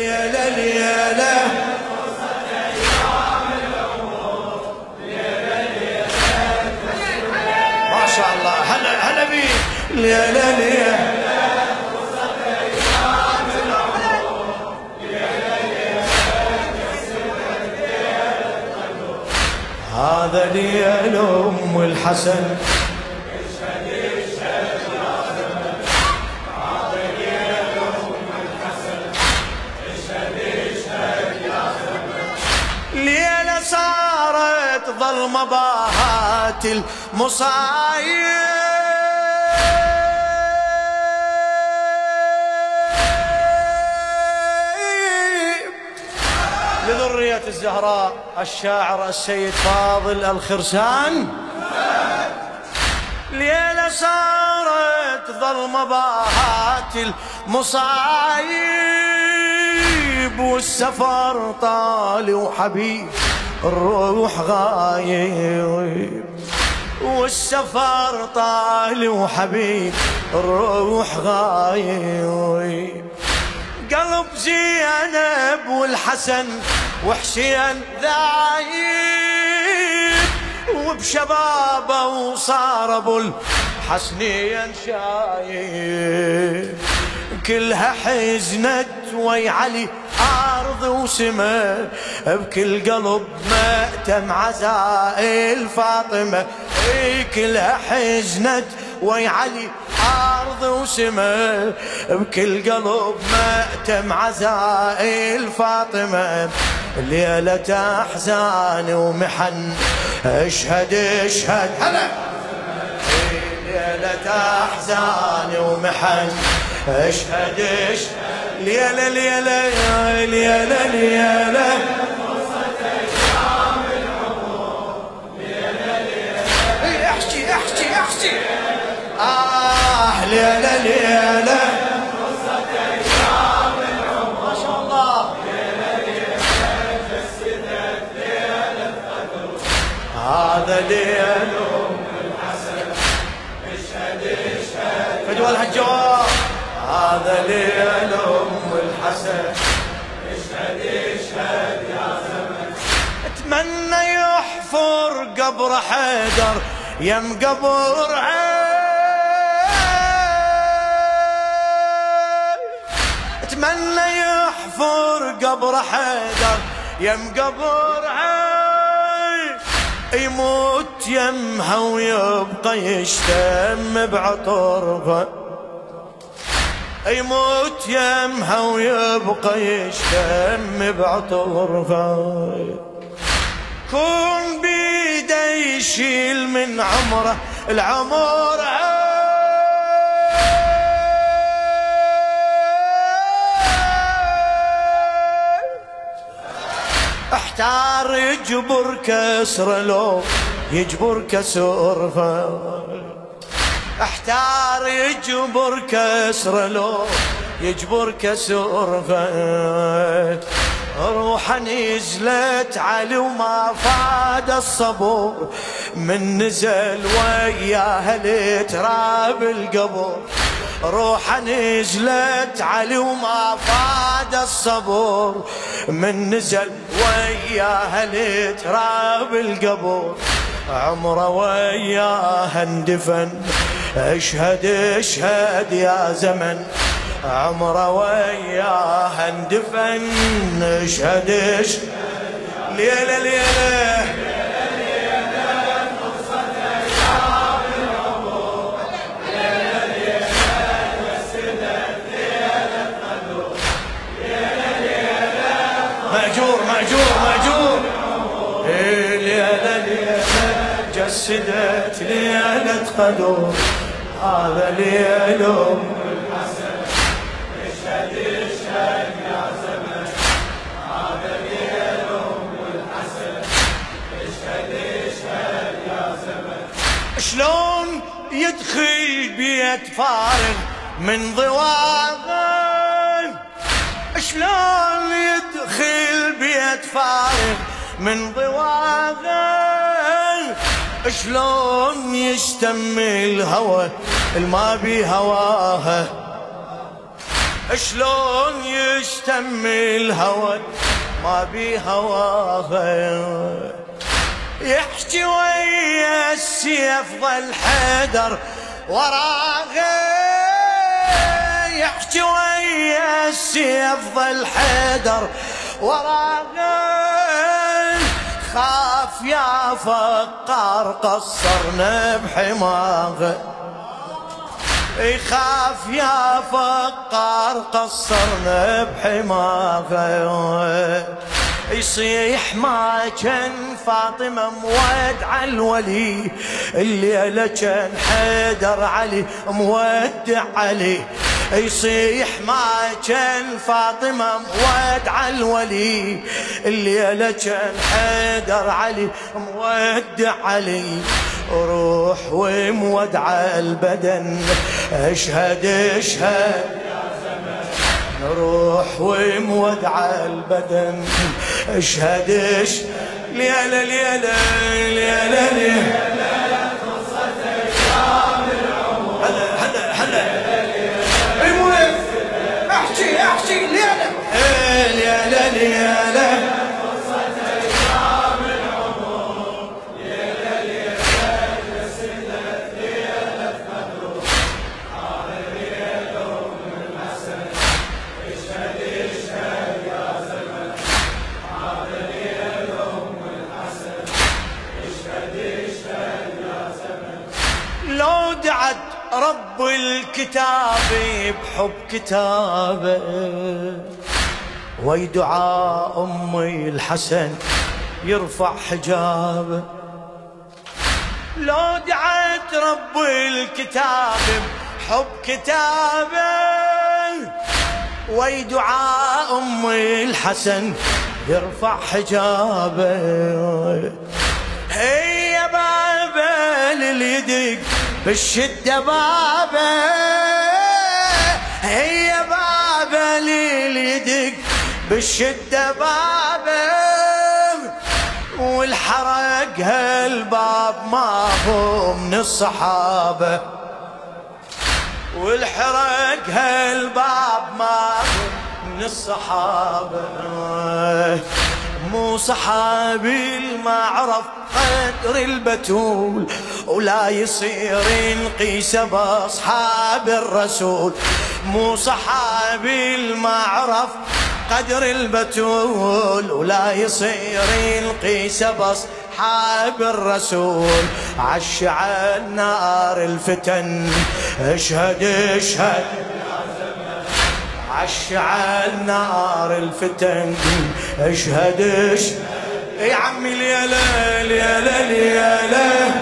ليلة ليلة هذا ليل ام الحسن صارت ظلمة باهات المصايب. لذرية الزهراء الشاعر السيد فاضل الخرسان. ليلة صارت ظلمة باهات المصايب والسفر طالي وحبيب. الروح غايب والسفر طالي وحبيب الروح غايب. قلب زينب والحسن وحسين ذايب وبشبابه وصار أبو الحسنين شايب. كلها حزنت وي علي أرض وسما بكل قلب مأتم عزائل فاطمة. إي كلها حزنت وي علي. أرض وسما بكل قلب مأتم عزائل فاطمة. ليلة أحزان ومحن أشهد أشهد. هلا! ليلة أحزان ومحن أشهد أشهد ليلة ليلة ليلة ليلة إيه، أحكي أحكي أحكي. آه ليلة ليلة ما شاء الله. هذا ليل. فدوى الهجار هذا ليل أم الحسن. اشهد اشهد يا زمن. أتمنى يحفر قبر حيدر يم قبر أتمنى يحفر قبر حيدر يم قبر يموت يمها ويبقى يشتم بعطرها يموت يمها ويبقى يشتم بعطرها كون بيده يشيل من عمره العمر. أحتار يجبر كسر لو يجبر كسر أحتار يجبر كسر لو يجبر كسر روح نزلت علي وما فاد الصبر من نزل وياها لتراب القبر روح نزلت علي وما فاد الصبر من نزل وياها لتراب القبر عمره وياها اندفن أشهد أشهد يا زمن. عمره وياها اندفن أشهد أشهد. ليلة ليلة. مأجور مأجور مأجور إيه ليلة ليلة جسدت ليلة قدر هذا ليل شلون يدخل بيت فارغ من ضواغن؟ شلون يدخل بيت فارغ من ضواغن؟ شلون يشتم الهوى الما بي هواها شلون يشتم تم الهوى؟ ما بي هواها يحكي ويا السيف ظل حيدر وراغه يحكي ويا السيف ظل حيدر وراغه خاف يا فقار قصرنا بحماغه. يخاف يا فقار قصرنا بحماغه يصيح ما كان فاطمة مودع الولي الليلة كان حيدر علي مودع علي. يصيح ما كان فاطمة مودع الولي. الليلة كان حيدر علي مودع علي. روح ومودع البدن. أشهد أشهد. روح ومودع البدن. أشهد أشهد. ليلة ليلة ليلة ليلة. رب الكتاب بحب كتابه. ويدعى أمي الحسن يرفع حجابه لو دعت رب الكتاب بحب كتابه ويدعى أمي الحسن يرفع حجابه. هي بابا لليدك بالشدة بابه هي بابه اللي يدق بالشدة بابه والحرق هالباب ما هو من الصحابة. والحرق هالباب ما هو من الصحابة. مو صحابي المعرف قدر البتول. ولا يصير نقيس باصحاب الرسول. مو صحابي المعرف قدر البتول. ولا يصير نقيس باصحاب الرسول. عشع نار الفتن اشهد اشهد. عشعل نار الفتن. أشهد يا عمي ليلة ليلة ليلة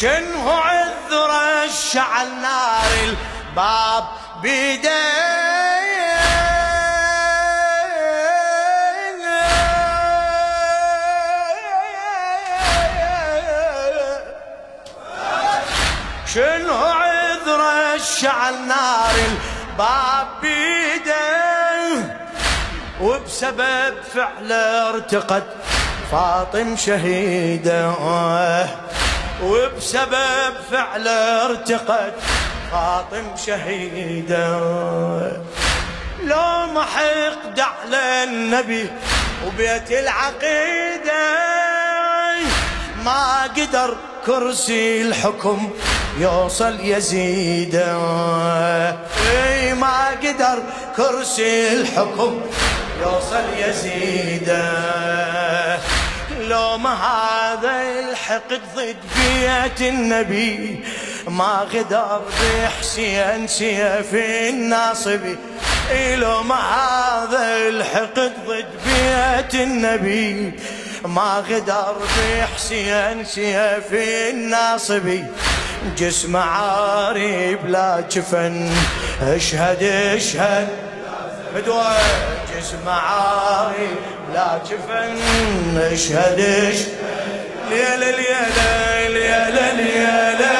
شنو عذر الشعل نار الباب بيدي شنو عذر الشعل نار الباب بيدي وبسبب فعله ارتقت فاطم شهيده. وبسبب فعله ارتقت فاطم شهيدة. لو ما حقد على النبي وبيت العقيدة. ما قدر كرسي الحكم يوصل يزيد. إي ما قدر كرسي الحكم يوصل يزيد. لو ما هذا الحقد ضد بيت النبي. ما غدر بحسين سيف الناصبي لو ما هذا الحقد ضد بيت النبي. ما غدر بحسين سيف الناصبي جسم عاري بلا جفن. اشهد اشهد. مدوى جسم عاري لا جفن اشهد ليلة ليلة ليلة ليلة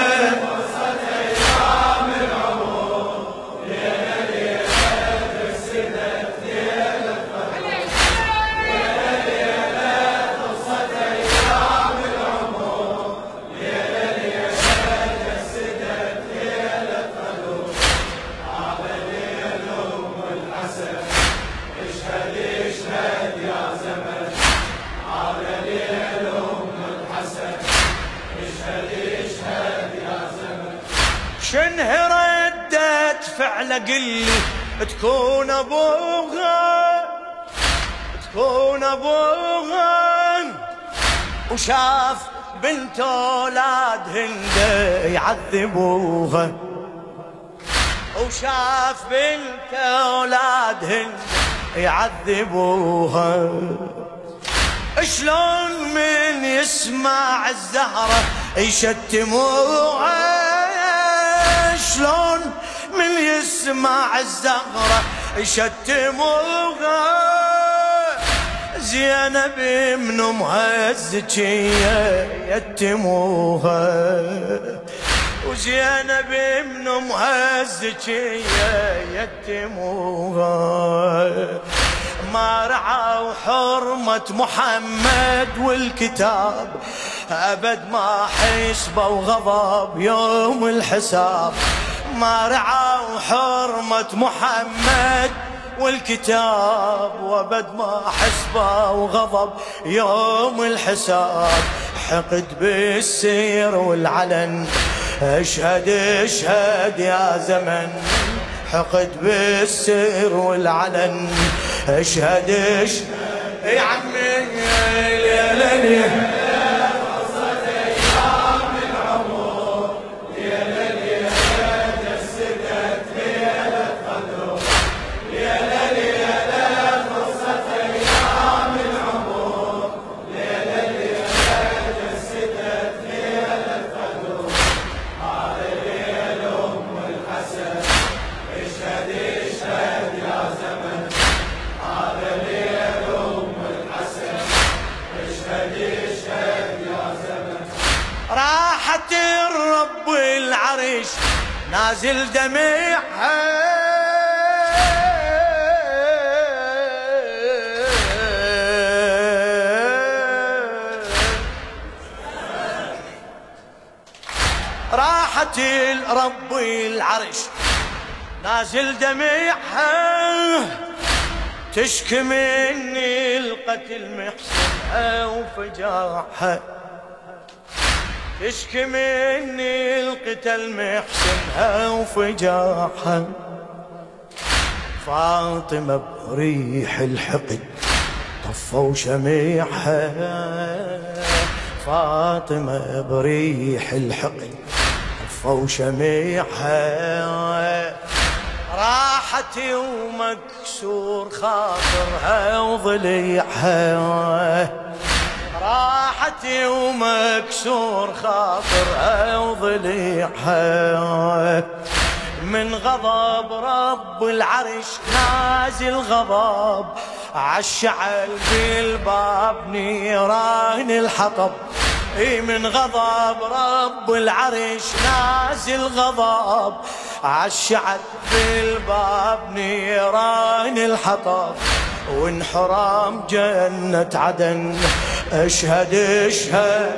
شنه ردت فعله قلي. تكون ابوها تكون ابوها وشاف بنت أولاد هند يعذبوها. وشاف بنت أولاد هند يعذبوها. شلون من يسمع الزهرة يشتموها؟ من يسمع الزهرة يشتموها زينب من امها الزكية يتموها وزينب من امها الزكية يتموها ما رعوا حرمة محمد والكتاب. أبد ما حسبوا غضب يوم الحساب. ما رعوا حرمة محمد والكتاب وابد ما حسبوا غضب يوم الحساب حقد بالسير والعلن. أشهد أشهد يا زمن حقد بالسر والعلن. أشهد أشهد يا عمي ليلة نازل دمعها راحت الرب العرش نازل دمعها تشكي مني القتل محسنها وفجاعها تشكي مني القتل محسنها وفجاحها. فاطمة بريح الحقد طفوا شميعها. فاطمة بريح الحقد طفوا شميعها. راحت ومكسور خاطرها وضليعها. راحتي ومكسور خاطرها وضليعها من غضب رب العرش نازل غضب عالشعل بالباب نيران الحطب. إي من غضب رب العرش نازل غضب عالشعل بالباب نيران الحطب. وانحرام جنة عدن. اشهد اشهد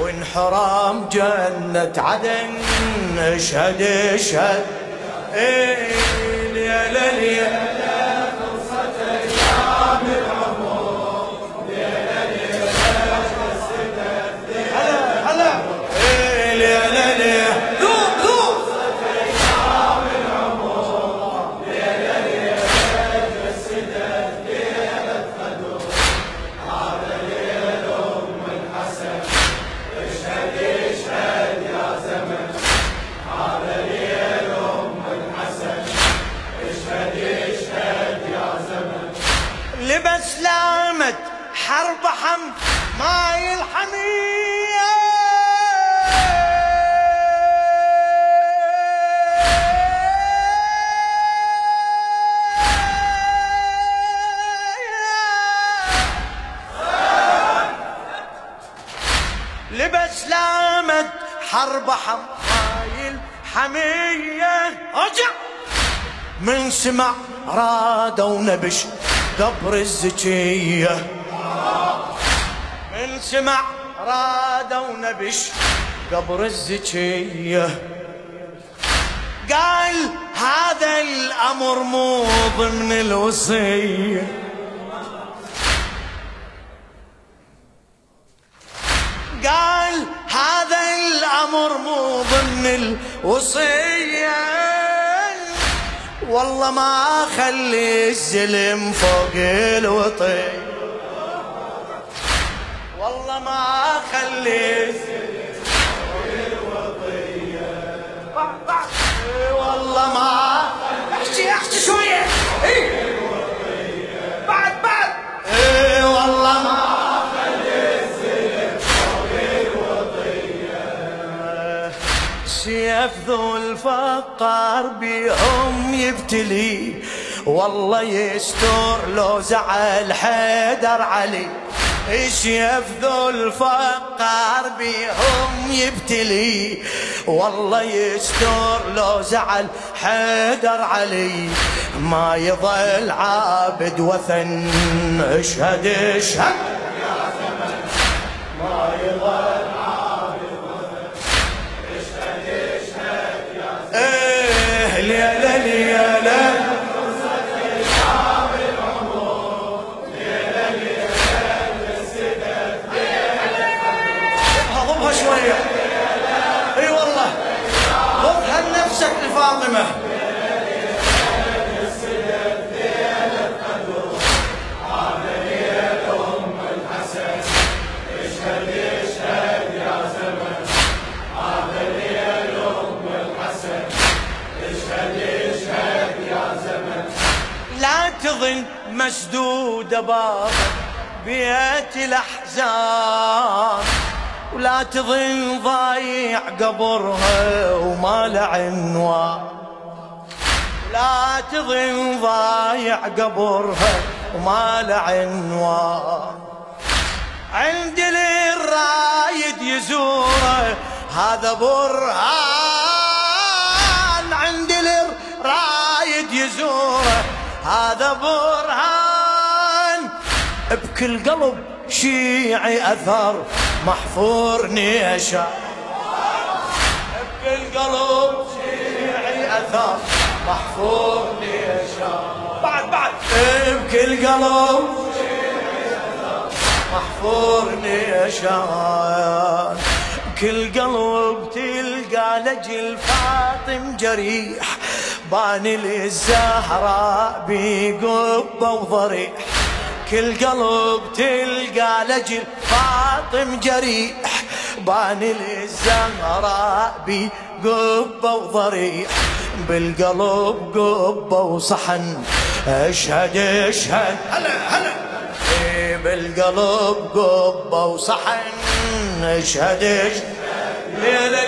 وانحرام جنة عدن اشهد اشهد إيه يا ليلي حرب حماي الحمية أرجع. من سمع رادوا نبش قبر الزكية. من سمع رادوا نبش قبر الزكية. قال هذا الأمر مو ضمن الوصية. قال هذا الأمر مو ضمن الوصية. والله ما أخلي الزلم فوق الوطية والله ما أخلي الزلم والله ما سيف ذو الفقار بيهم يبتلي. والله يستر لو زعل حيدر علي. سيف ذو الفقار بيهم يبتلي. والله يستر لو زعل حيدر علي. ما يظل عابد وثن اشهد اشهد. ما يظل مسدودة باب بيت الأحزان. ولا تظن ضايع قبرها وما له عنوان. لا تظن ضايع قبرها وما له عنوان. عند الرايد يزوره هذا برهان. عند الرايد يزوره هذا برهان. بكل قلب شيعي اثر محفور نيشا. بكل قلب شيعي اثر محفور نيشا. بعد بعد. بكل قلب محفور نيشان كل قلب تلقى لجل فاطم جريح بان للزهراء بقبة وضريح. كل قلب تلقى لجل فاطم جريح بان للزهراء بقبة وضريح. بالقلب قبة وصحن أشهد أشهد. هلا هلا. بالقلب قبة وصحن أشهد أشهد.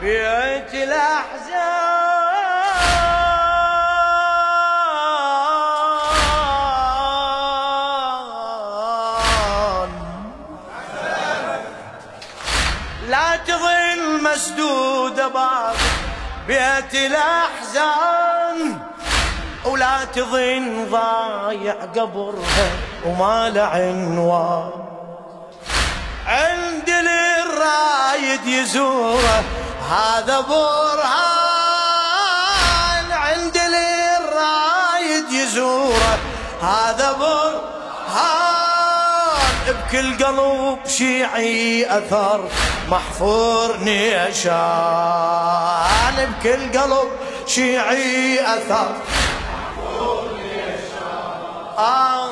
بيت الأحزان. لا تظن مسدود بابه بيت الأحزان. ولا تظن ضايع قبرها وما له عنوان. عند الرايد يزوره هذا برهان عند الرايد يزوره. هذا برهان بكل قلب شيعي أثر محفور نيشان. بكل قلب شيعي أثر آن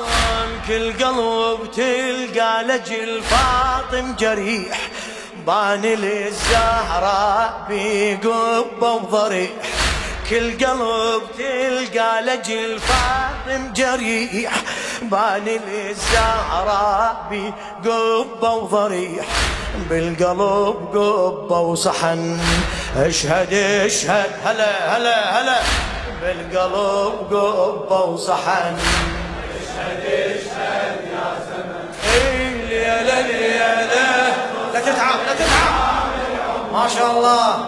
كل قلب تلقى لجل فاطم جريح. بان للزهراء بقبة وضريح كل قلب تلقى لجل فاطم جريح. بان للزهراء بقبة وضريح بالقلب قبة وصحن. أشهد أشهد. هلا هلا هلا. بالقلب قبة وصحن. أشهد أشهد يا زمن اي ليلة ليلة لا تتعب لا تتعب. ما شاء الله.